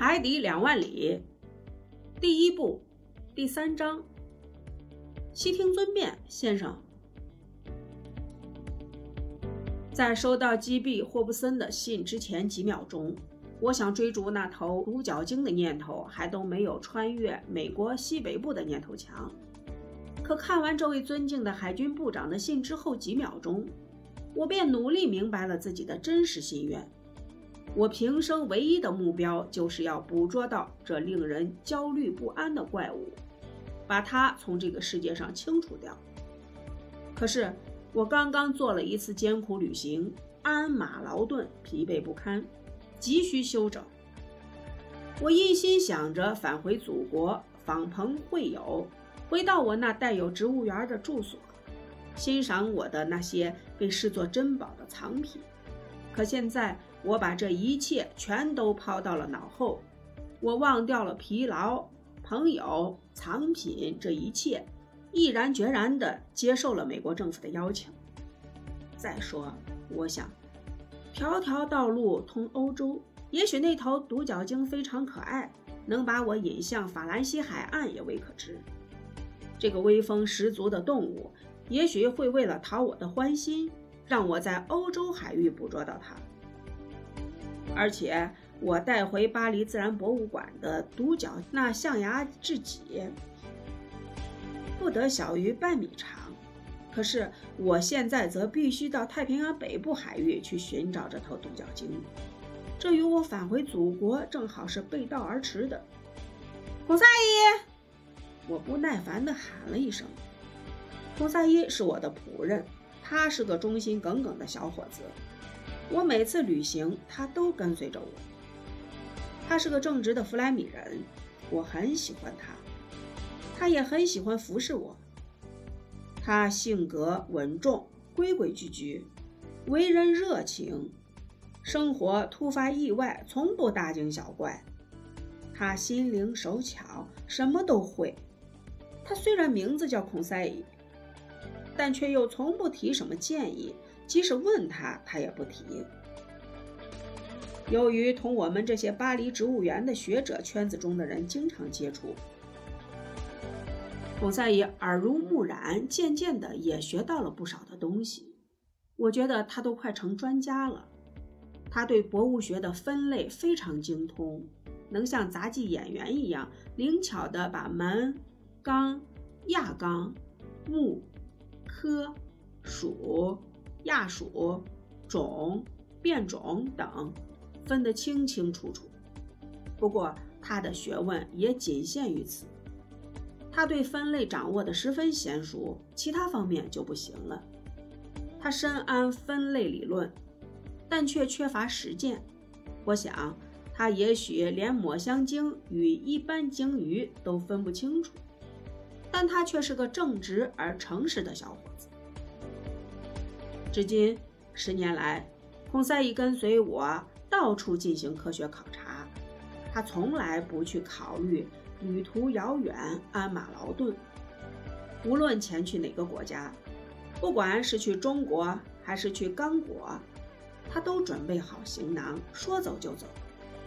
海底两万里，第一部，第三章。悉听尊便，先生。在收到击毙霍布森的信之前几秒钟，我想追逐那头独角鲸的念头还都没有穿越美国西北部的念头强。可看完这位尊敬的海军部长的信之后几秒钟，我便努力明白了自己的真实心愿。我平生唯一的目标就是要捕捉到这令人焦虑不安的怪物。把它从这个世界上清除掉。可是我刚刚做了一次艰苦旅行，鞍马劳顿，疲惫不堪，急需休整。我一心想着返回祖国，访朋会友，回到我那带有植物园的住所，欣赏我的那些被视作珍宝的藏品。可现在我把这一切全都抛到了脑后，我忘掉了疲劳。朋友、藏品，这一切，毅然决然地接受了美国政府的邀请。再说，我想，条条道路通欧洲，也许那头独角鲸非常可爱，能把我引向法兰西海岸也未可知。这个威风十足的动物，也许会为了讨我的欢心，让我在欧洲海域捕捉到它，而且。我带回巴黎自然博物馆的独角那象牙制脊，不得小于半米长。可是我现在则必须到太平洋北部海域去寻找这头独角鲸，这与我返回祖国正好是背道而驰的。孔萨伊，我不耐烦地喊了一声。孔萨伊是我的仆人，他是个忠心耿耿的小伙子。我每次旅行，他都跟随着我。他是个正直的弗莱米人，我很喜欢他，他也很喜欢服侍我。他性格稳重，规规矩矩，为人热情，生活突发意外从不大惊小怪。他心灵手巧，什么都会。他虽然名字叫孔塞伊，但却又从不提什么建议，即使问他，他也不提。由于同我们这些巴黎植物园的学者圈子中的人经常接触，孔塞伊耳濡目染，渐渐的也学到了不少的东西。我觉得他都快成专家了。他对博物学的分类非常精通，能像杂技演员一样灵巧地把门、纲、亚纲、目、科、属、亚属、种、变种等。分得清清楚楚，不过他的学问也仅限于此。他对分类掌握的十分娴熟，其他方面就不行了。他深谙分类理论，但却缺乏实践。我想，他也许连抹香鲸与一般鲸鱼都分不清楚，但他却是个正直而诚实的小伙。至今十年来，孔塞伊跟随我。到处进行科学考察，他从来不去考虑旅途遥远、鞍马劳顿。无论前去哪个国家，不管是去中国还是去刚果，他都准备好行囊，说走就走，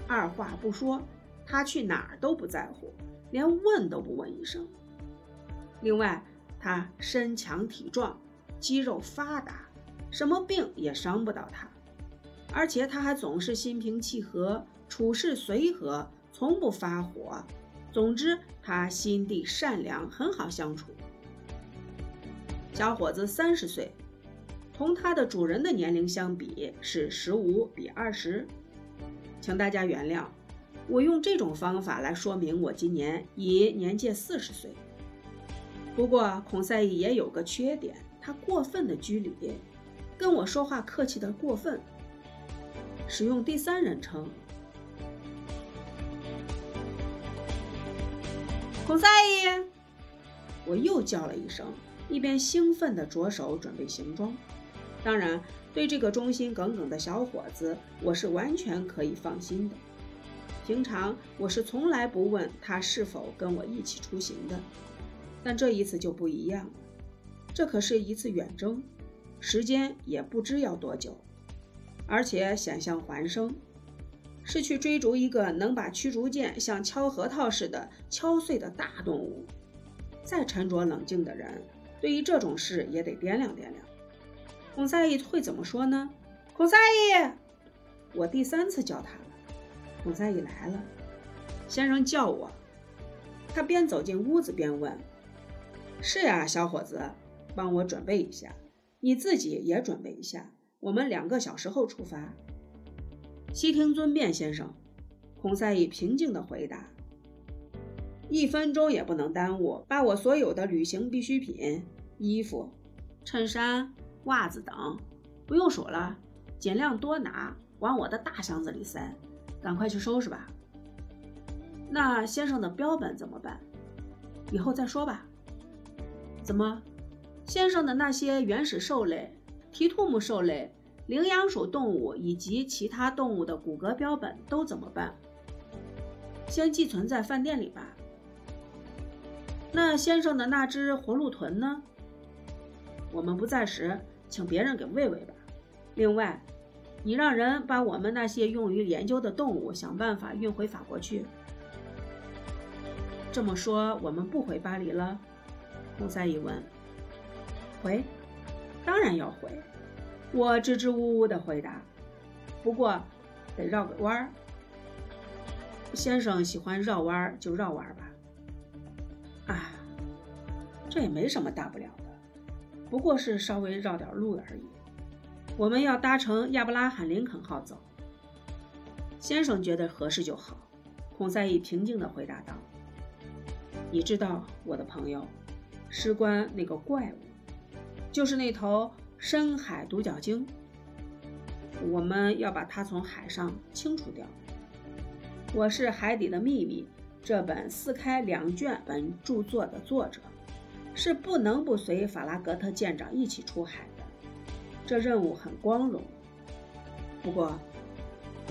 二话不说，他去哪儿都不在乎，连问都不问一声。另外，他身强体壮，肌肉发达，什么病也伤不到他。而且他还总是心平气和，处事随和，从不发火。总之，他心地善良，很好相处。小伙子三十岁，同他的主人的年龄相比是十五比二十。请大家原谅，我用这种方法来说明我今年已年届四十岁。不过，孔塞伊也有个缺点，他过分的拘礼，跟我说话客气的过分。使用第三人称，孔赛伊，我又叫了一声，一边兴奋地着手准备行装。当然，对这个忠心耿耿的小伙子，我是完全可以放心的。平常我是从来不问他是否跟我一起出行的，但这一次就不一样了。这可是一次远征，时间也不知要多久。而且险象环生，是去追逐一个能把驱逐舰像敲核桃似的敲碎的大动物。再沉着冷静的人，对于这种事也得掂量掂量。孔赛义会怎么说呢？孔赛义，我第三次叫他了。孔赛义来了，先生叫我。他边走进屋子边问：“是呀，小伙子，帮我准备一下，你自己也准备一下，我们两个小时后出发。”悉听尊便，先生。孔赛义平静地回答：“一分钟也不能耽误，把我所有的旅行必需品、衣服、衬衫、袜子等，不用数了，尽量多拿，往我的大箱子里塞。赶快去收拾吧。”那先生的标本怎么办？以后再说吧。怎么，先生的那些原始兽类、蹄兔目兽类、羚羊属动物以及其他动物的骨骼标本都怎么办？先寄存在饭店里吧。那先生的那只活鹿豚呢？我们不在时，请别人给喂喂吧。另外，你让人把我们那些用于研究的动物想办法运回法国去。这么说，我们不回巴黎了？孔塞一问。回，当然要回。我支支吾吾地回答。不过，得绕个弯儿。先生喜欢绕弯儿，就绕弯儿吧。啊，这也没什么大不了的，不过是稍微绕点路而已。我们要搭乘亚伯拉罕·林肯号走。先生觉得合适就好。孔塞伊平静地回答道。你知道，我的朋友，事关那个怪物，就是那头深海独角鲸。我们要把它从海上清除掉。我是《海底的秘密》这本四开两卷本著作的作者，是不能不随法拉格特舰长一起出海的。这任务很光荣，不过，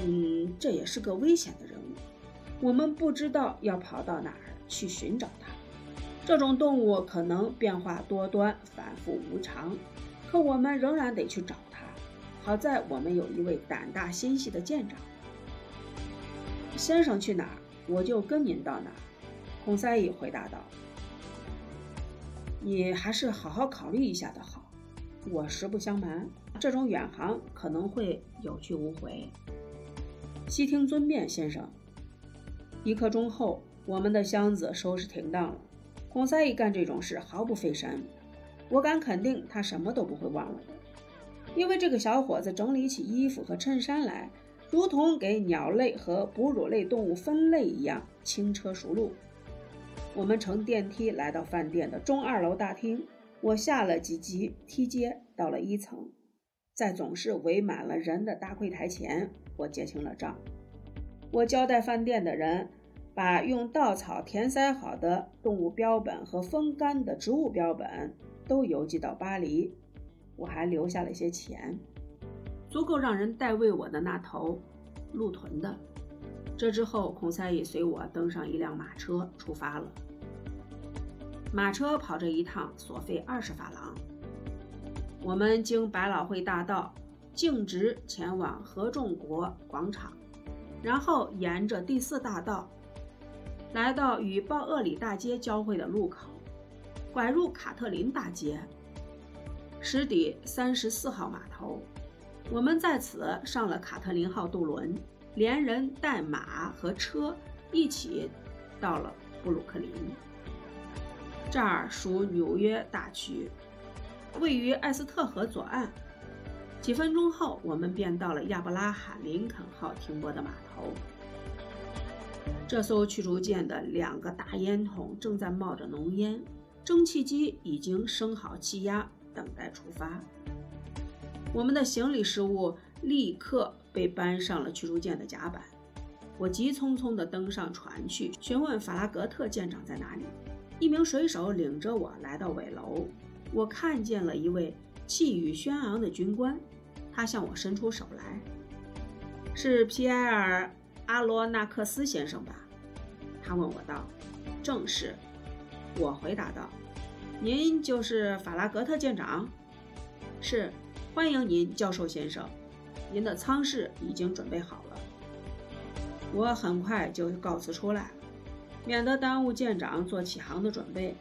嗯，这也是个危险的任务。我们不知道要跑到哪儿。去寻找。这种动物可能变化多端、反复无常，可我们仍然得去找它。好在我们有一位胆大心细的舰长。先生去哪儿，我就跟您到哪儿。”孔塞伊回答道。“你还是好好考虑一下的好。我实不相瞒，这种远航可能会有去无回。”悉听尊便，先生。一刻钟后。我们的箱子收拾停当了。孔塞伊干这种事毫不费神，我敢肯定他什么都不会忘了，因为这个小伙子整理起衣服和衬衫来，如同给鸟类和哺乳类动物分类一样轻车熟路。我们乘电梯来到饭店的中二楼大厅，我下了几级梯阶，到了一层，在总是围满了人的大柜台前，我结清了账。我交代饭店的人。把用稻草填塞好的动物标本和风干的植物标本都邮寄到巴黎。我还留下了一些钱，足够让人代喂我的那头鹿豚的。这之后，孔塞伊随我登上一辆马车出发了。马车跑这一趟所费二十法郎。我们经百老汇大道径直前往合众国广场，然后沿着第四大道。来到与鲍厄里大街交汇的路口，拐入卡特林大街，驶抵三十四号码头。我们在此上了卡特林号渡轮，连人带马和车一起到了布鲁克林。这儿属纽约大区，位于艾斯特河左岸。几分钟后，我们便到了亚伯拉罕·林肯号停泊的码头。这艘驱逐舰的两个大烟筒正在冒着浓烟，蒸汽机已经升好气压，等待出发。我们的行李事务立刻被搬上了驱逐舰的甲板。我急匆匆地登上船去，询问法拉格特舰长在哪里。一名水手领着我来到尾楼，我看见了一位气宇轩昂的军官，他向我伸出手来，是皮埃尔。阿罗纳克斯先生吧？他问我道。正是，我回答道。您就是法拉格特舰长？是，欢迎您，教授先生。您的舱室已经准备好了。我很快就告辞出来，免得耽误舰长做起航的准备。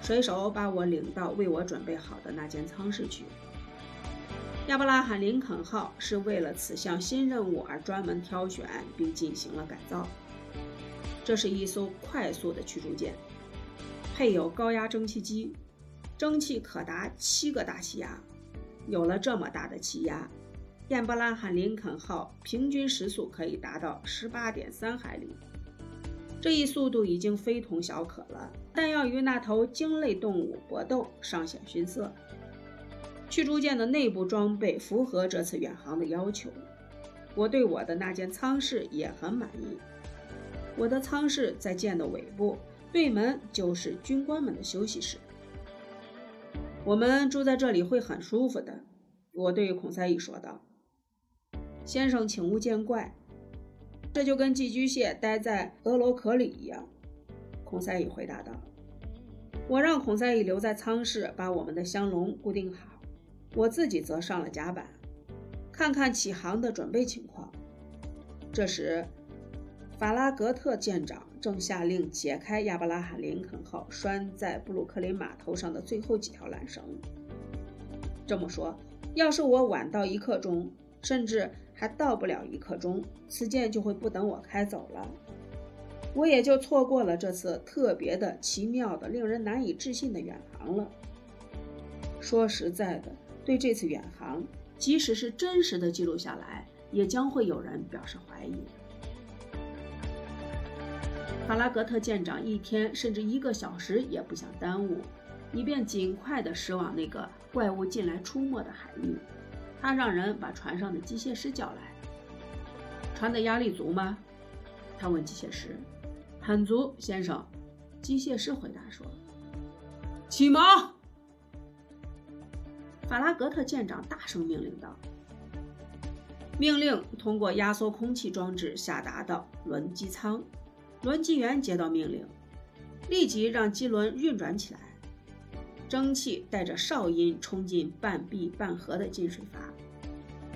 水手把我领到为我准备好的那间舱室去。亚伯拉罕·林肯号是为了此项新任务而专门挑选并进行了改造。这是一艘快速的驱逐舰，配有高压蒸汽机，蒸汽可达七个大气压。有了这么大的气压，亚伯拉罕·林肯号平均时速可以达到十八点三海里。这一速度已经非同小可了，但要与那头鲸类动物搏斗尚显逊色。驱逐舰的内部装备符合这次远航的要求，我对我的那间舱室也很满意。我的舱室在舰的尾部，对门就是军官们的休息室。我们住在这里会很舒服的，我对孔塞伊说道。先生，请勿见怪。这就跟寄居蟹待在俄罗壳里一样，孔塞伊回答道。我让孔塞伊留在舱室，把我们的香笼固定好，我自己则上了甲板，看看起航的准备情况。这时，法拉格特舰长正下令解开亚伯拉罕·林肯号拴在布鲁克林码头上的最后几条缆绳。这么说，要是我晚到一刻钟，甚至……还到不了一刻钟，此舰就会不等我开走了，我也就错过了这次特别的、奇妙的、令人难以置信的远航了。说实在的，对这次远航，即使是真实的记录下来，也将会有人表示怀疑。法拉格特舰长一天甚至一个小时也不想耽误，以便尽快地驶往那个怪物进来出没的海域。他让人把船上的机械师叫来。船的压力足吗？他问机械师。很足，先生。机械师回答说。起锚！法拉格特舰长大声命令道。命令通过压缩空气装置下达到轮机舱。轮机员接到命令，立即让机轮运转起来。蒸汽带着哨音冲进半闭半合的进水阀，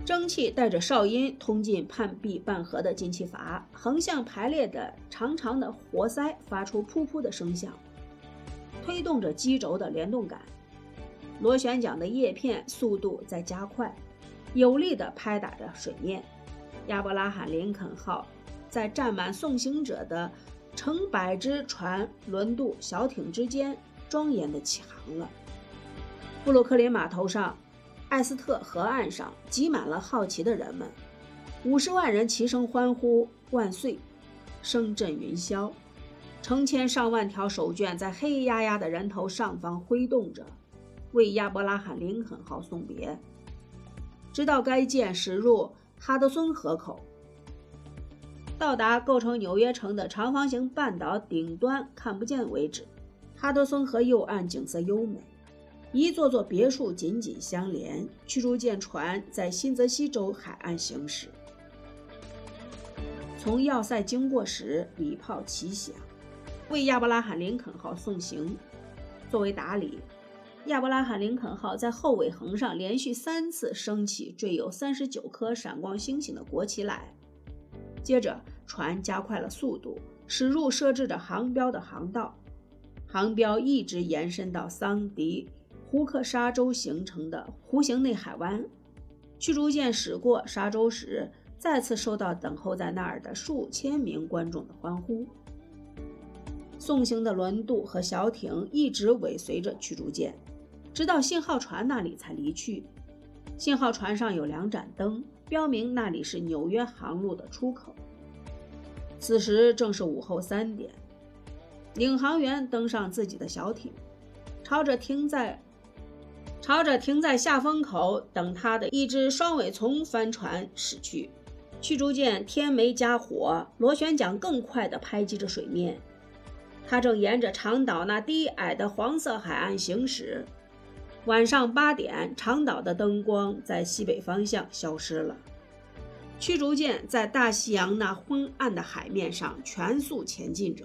蒸汽带着哨音通进半闭半合的进气阀，横向排列的长长的活塞发出噗噗的声响，推动着机轴的联动杆。螺旋桨的叶片速度在加快，有力地拍打着水面。亚伯拉罕·林肯号在站满送行者的成百只船轮渡小艇之间。庄严地起航了。布鲁克林码头上，艾斯特河岸上挤满了好奇的人们，五十万人齐声欢呼“万岁”，声震云霄。成千上万条手绢在黑压压的人头上方挥动着，为亚伯拉罕·林肯号送别。直到该舰驶入哈德森河口，到达构成纽约城的长方形半岛顶端看不见为止。哈德森河右岸景色优美，一座座别墅紧紧相连。驱逐舰船在新泽西州海岸行驶，从要塞经过时，礼炮齐响，为亚伯拉罕·林肯号送行。作为打理，亚伯拉罕·林肯号在后尾横上连续三次升起缀有三十九颗闪光星星的国旗来。接着，船加快了速度，驶入设置着航标的航道。航标一直延伸到桑迪胡克沙洲形成的弧形内海湾。驱逐舰驶过沙洲时，再次受到等候在那儿的数千名观众的欢呼。送行的轮渡和小艇一直尾随着驱逐舰，直到信号船那里才离去。信号船上有两盏灯，标明那里是纽约航路的出口。此时正是午后三点。领航员登上自己的小艇，朝着停在朝着停在下风口等他的一只双尾丛帆船驶去。驱逐舰天没加火，螺旋桨更快地拍击着水面。它正沿着长岛那低矮的黄色海岸行驶。晚上八点，长岛的灯光在西北方向消失了。驱逐舰在大西洋那昏暗的海面上全速前进着。